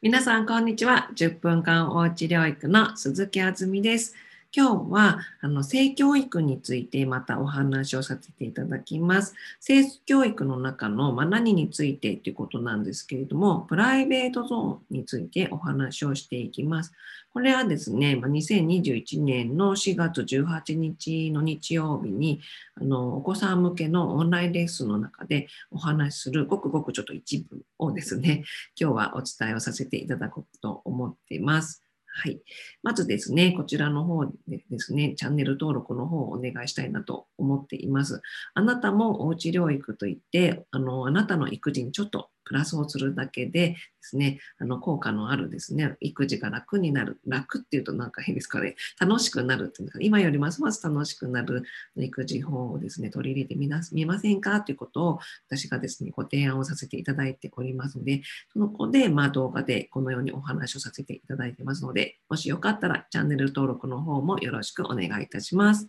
皆さん、こんにちは。10分間おうち療育の鈴木あずみです。今日はあの性教育についてまたお話をさせていただきます。性教育の中の、まあ、何についてということなんですけれども、プライベートゾーンについてお話をしていきます。これはですね、まあ、2021年の4月18日の日曜日にあのお子さん向けのオンラインレッスンの中でお話しするごくごくちょっと一部をですね、今日はお伝えをさせていただこうと思っています。はい。まずですね、こちらの方でですね、チャンネル登録の方をお願いしたいなと思っています。あなたもおうち療育といって、あの、あなたの育児にちょっとプラスをするだけでですね、あの効果のあるですね、育児が楽になる。楽っていうとなんか変ですかね。楽しくなるっていうか、今よりますます楽しくなる育児法をですね、取り入れてみな見ませんかということを私がですね、ご提案をさせていただいておりますので、その子で、まあ、動画でこのようにお話をさせていただいてますので、もしよかったらチャンネル登録の方もよろしくお願いいたします。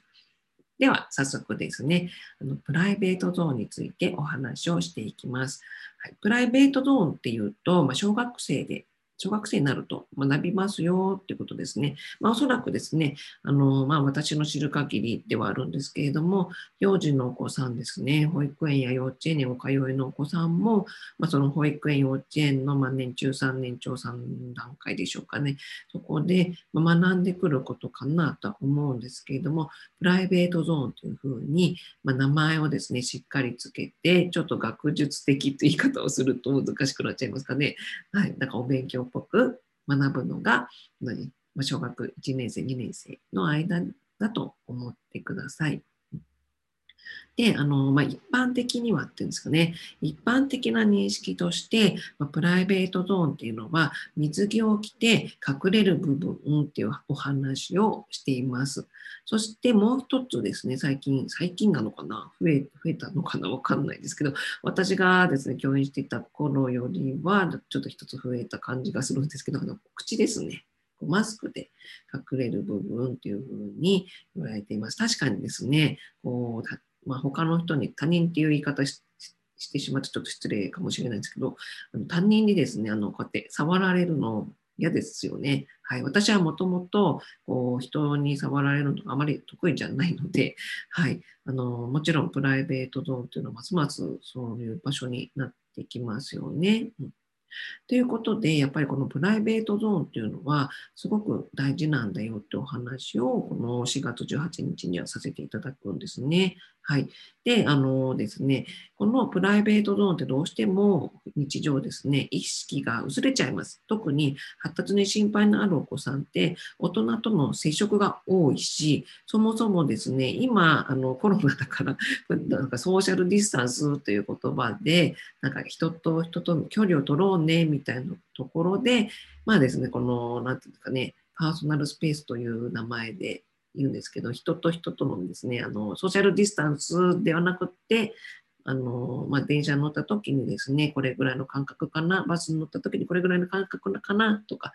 では、早速ですね、あのプライベートゾーンについてお話をしていきます。はい、プライベートゾーンっていうと、まあ、小学生で小学生になると学びますよってことですね。まあ、おそらくですね、あのまあ、私の知る限りではあるんですけれども、幼児のお子さんですね、保育園や幼稚園にお通いのお子さんも、まあ、その保育園、幼稚園の、まあ、年中さん、年長さん段階でしょうかね、そこで学んでくることかなとは思うんですけれども、プライベートゾーンというふうに、まあ、名前をですね、しっかりつけて、ちょっと学術的という言い方をすると難しくなっちゃいますかね。はい、なんかお勉強っぽく学ぶのが小学1年生、2年生の間だと思ってください。で、あの、まあ、一般的にはっていうんですかね、一般的な認識として、まあ、プライベートゾーンっていうのは、水着を着て隠れる部分っていうお話をしています。そしてもう一つですね、最近、最近なのかな？増え、増えたのかな？わかんないですけど、私がですね、共演していた頃よりは、ちょっと一つ増えた感じがするんですけど、あの口ですね。マスクで隠れる部分というふうに言われています。確かにですね、こうまあ、他の人に他人っていう言い方してしまってちょっと失礼かもしれないんですけど、あの他人にですね、あのこうやって触られるの嫌ですよね。はい、私はもともと人に触られるのがあまり得意じゃないので、はい、あのもちろんプライベートゾーンというのはますますそういう場所になってきますよね。うんということで、やっぱりこのプライベートゾーンっていうのは、すごく大事なんだよってお話を、この4月18日にはさせていただくんですね。はい。で、あのですね、このプライベートゾーンってどうしても日常ですね、意識が薄れちゃいます。特に発達に心配のあるお子さんって大人との接触が多いし、そもそもですね、今、あのコロナだから、なんかソーシャルディスタンスという言葉で、なんか人と人との距離を取ろうね、みたいなところで、まあですね、この、なんていうかね、パーソナルスペースという名前で言うんですけど、人と人とのですね、あのソーシャルディスタンスではなくて、あのまあ、電車に乗った時にですね、これぐらいの感覚かな、バスに乗った時にこれぐらいの感覚かなとか、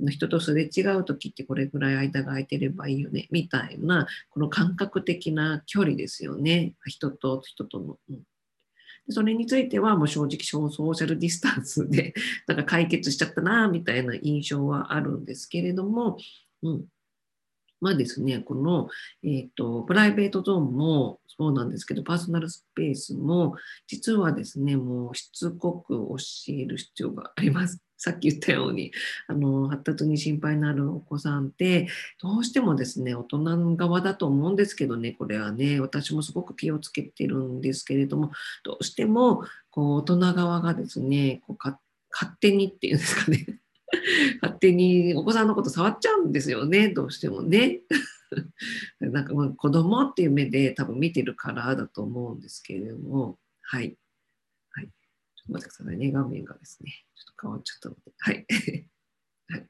人とすれ違う時ってこれぐらい間が空いてればいいよね、みたいな、この感覚的な距離ですよね、人と人との。うんそれについてはもう正直ソーシャルディスタンスでなんか解決しちゃったなみたいな印象はあるんですけれども、うん、まあですね、この、えーと、プライベートゾーンもそうなんですけど、パーソナルスペースも、実はですね、もうしつこく教える必要があります。さっき言ったように、あの発達に心配のあるお子さんって、どうしてもですね、大人側だと思うんですけどね、これはね、私もすごく気をつけてるんですけれども、どうしてもこう大人側がですね、こう勝手にっていうんですかね、勝手にお子さんのこと触っちゃうんですよね、どうしてもね。なんかまあ子供っていう目で多分見てるからだと思うんですけれども、はい。はい。ちょっと待ってくださいね、画面がですね、ちょっと変わっちゃったので、はい。はい、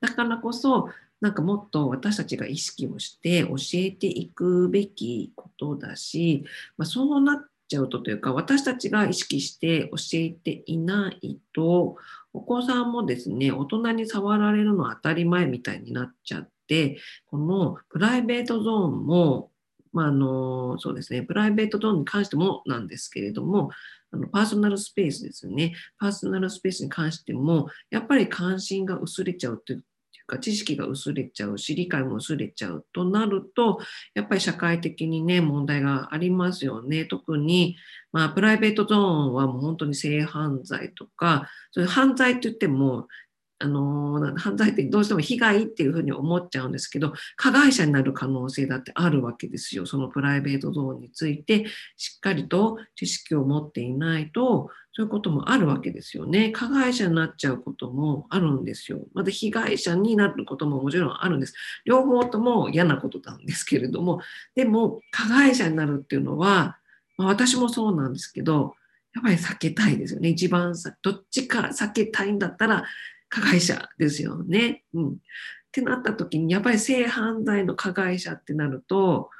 だからこそ、なんかもっと私たちが意識をして教えていくべきことだし、まあ、そうなっちゃうとというか、私たちが意識して教えていないと、お子さんもですね、大人に触られるのは当たり前みたいになっちゃって、このプライベートゾーンも、まあ、あのそうですね、プライベートゾーンに関してもなんですけれども、あのパーソナルスペースですね。パーソナルスペースに関しても、やっぱり関心が薄れちゃうというか、知識が薄れちゃうし、理解も薄れちゃうとなると、やっぱり社会的にね、問題がありますよね。特に、まあ、プライベートゾーンはもう本当に性犯罪とか、そういう犯罪って言っても、あの犯罪ってどうしても被害っていうふうに思っちゃうんですけど加害者になる可能性だってあるわけですよ。そのプライベートゾーンについてしっかりと知識を持っていないとそういうこともあるわけですよね。加害者になっちゃうこともあるんですよ。また被害者になることももちろんあるんです。両方とも嫌なことなんですけれども。でも加害者になるっていうのは、まあ、私もそうなんですけどやっぱり避けたいですよね。一番さ、どっちか避けたいんだったら、加害者ですよね。うん。ってなった時に、やっぱり性犯罪の加害者ってなると、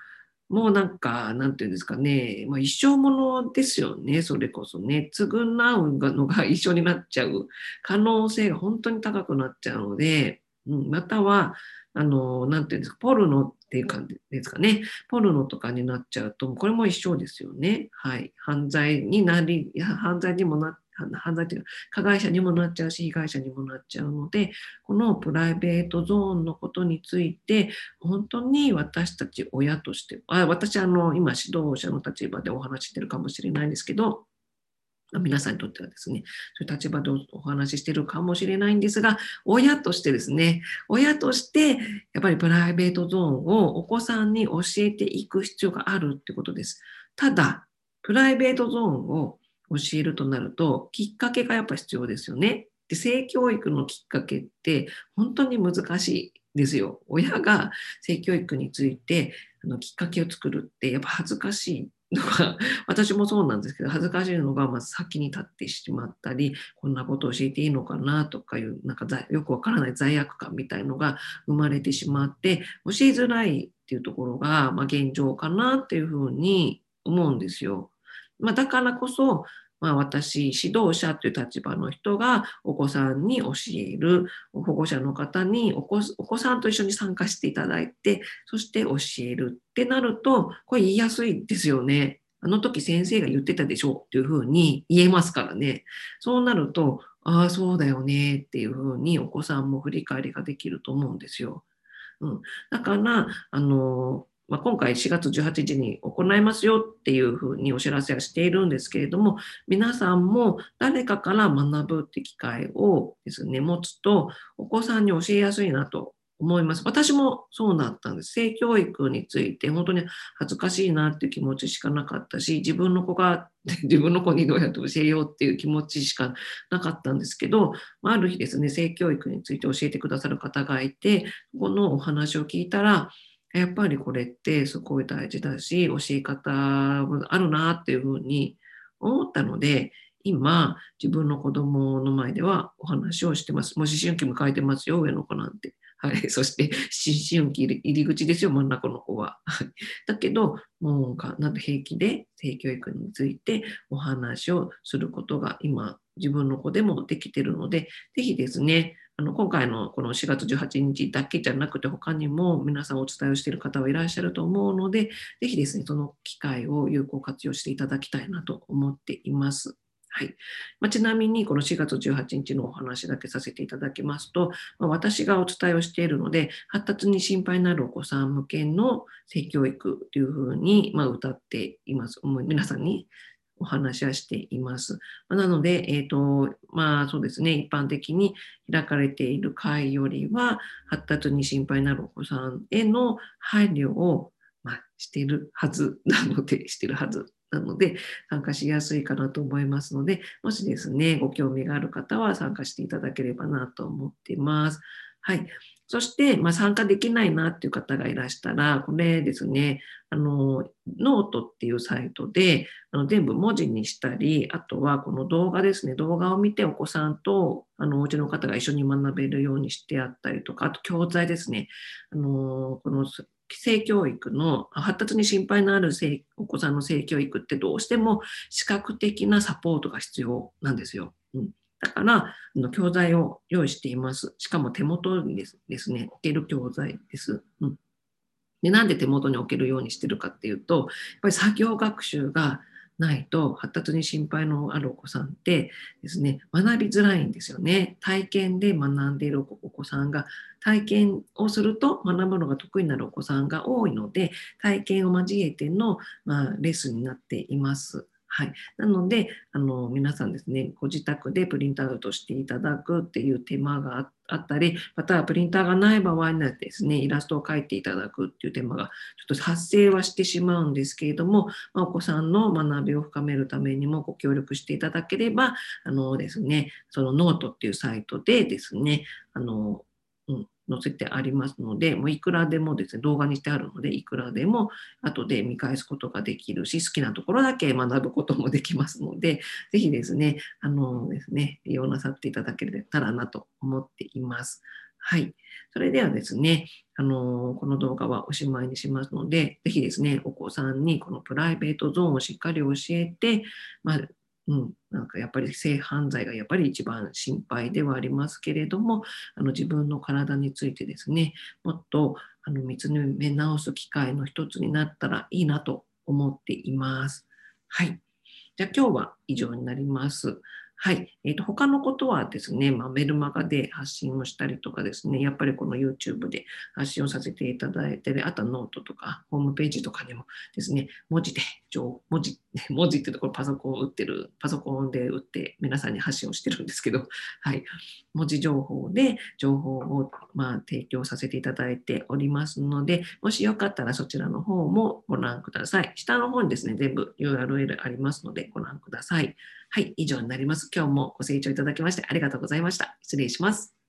もうなんか、なんていうんですかね、まあ、一生ものですよね、それこそね。償うのが一緒になっちゃう可能性が本当に高くなっちゃうので、うん、または、あの、なんていうんですか、ポルノっていう感じですかね。ポルノとかになっちゃうと、これも一緒ですよね。はい。犯罪になり、犯罪にもなっ犯罪というか、加害者にもなっちゃうし、被害者にもなっちゃうので、このプライベートゾーンのことについて、本当に私たち親として、あ私あの、今指導者の立場でお話してるかもしれないんですけど、皆さんにとってはですね、そういう立場でお話ししてるかもしれないんですが、親としてですね、親として、やっぱりプライベートゾーンをお子さんに教えていく必要があるってことです。ただ、プライベートゾーンを教えるとなると、きっかけがやっぱ必要ですよね。で性教育のきっかけって本当に難しいですよ。親が性教育についてあのきっかけを作るってやっぱ恥ずかしいのが、私もそうなんですけど、恥ずかしいのがまず先に立ってしまったり、こんなことを教えていいのかなとかいう、なんかよくわからない罪悪感みたいのが生まれてしまって、教えづらいっていうところが、まあ、現状かなっていうふうに思うんですよ。まあ、だからこそ、まあ、私、指導者という立場の人がお子さんに教える、保護者の方にお子さんと一緒に参加していただいて、そして教えるってなると、これ言いやすいですよね。あの時先生が言ってたでしょっていうふうに言えますからね。そうなると、ああ、そうだよねっていうふうにお子さんも振り返りができると思うんですよ。うん、だから、あの、まあ、今回4月18日に行いますよっていうふうにお知らせはしているんですけれども、皆さんも誰かから学ぶって機会をですね、持つと、お子さんに教えやすいなと思います。私もそうだったんです。性教育について本当に恥ずかしいなっていう気持ちしかなかったし、自分の子が、自分の子にどうやって教えようっていう気持ちしかなかったんですけど、ある日ですね、性教育について教えてくださる方がいて、このお話を聞いたら、やっぱりこれってすごい大事だし、教え方もあるなっていうふうに思ったので、今、自分の子供の前ではお話をしてます。もう思春期迎えてますよ、上の子なんて。はい。そして、思春期入り口ですよ、真ん中の子は。だけど、もう、なんと平気で性教育についてお話をすることが今、自分の子でもできてるので、ぜひですね、あの今回のこの4月18日だけじゃなくて他にも皆さんお伝えをしている方はいらっしゃると思うので、ぜひですね、その機会を有効活用していただきたいなと思っています。はい。まあ、ちなみにこの4月18日のお話だけさせていただきますと、まあ、私がお伝えをしているので発達に心配になるお子さん向けの性教育というふうに、まあ、歌っています。皆さんにお話はしています。なので、え、ー、と、まあそうですね、一般的に開かれている会よりは、発達に心配になるお子さんへの配慮を、まあ、しているはずなので、しているはず。なので、参加しやすいかなと思いますので、もしですね、ご興味がある方は参加していただければなと思っています。はい。そして、まあ、参加できないなっていう方がいらしたら、これですね、あの、ノートっていうサイトで、あの全部文字にしたり、あとはこの動画ですね、動画を見てお子さんと、あの、お家の方が一緒に学べるようにしてあったりとか、あと教材ですね、あの、この性教育の発達に心配のあるお子さんの性教育ってどうしても視覚的なサポートが必要なんですよ。うんだから、あの教材を用意しています。しかも手元にですですね、置ける教材です。うん、でなんで手元に置けるようにしてるかっていうと、やっぱり作業学習がないと発達に心配のあるお子さんってですね学びづらいんですよね体験で学んでいるお子さんが体験をすると学ぶのが得意になるお子さんが多いので体験を交えての、まあ、レッスンになっています。はい、なのであの皆さんですねご自宅でプリントアウトしていただくっていう手間があったりまたはプリンターがない場合にはですねイラストを描いていただくっていう手間がちょっと発生はしてしまうんですけれども、まあ、お子さんの学びを深めるためにもご協力していただければあのですねそのノートっていうサイトでですねあの、載せてありますので、もういくらでもですね、動画にしてあるので、いくらでも後で見返すことができるし、好きなところだけ学ぶこともできますので、ぜひですね、あのですね、利用なさっていただけたらなと思っています。はい。それではですね、あのこの動画はおしまいにしますので、ぜひですね、お子さんにこのプライベートゾーンをしっかり教えて、まあ、うん、なんかやっぱり性犯罪がやっぱり一番心配ではありますけれどもあの自分の体についてですねもっとあの見つめ直す機会の一つになったらいいなと思っています。はい。じゃ今日は以上になります。はい。えーと、他のことはですね、まあ、メルマガで発信をしたりとかですね、やっぱりこの YouTube で発信をさせていただいて、あとはノートとかホームページとかにもですね、文字で、文字、文字っていうところパソコンを打ってる、パソコンで打って皆さんに発信をしてるんですけど、はい。文字情報で情報を、まあ、提供させていただいておりますので、もしよかったらそちらの方もご覧ください。下の方にですね、全部 URL ありますのでご覧ください。はい、以上になります。今日もご清聴いただきましてありがとうございました。失礼します。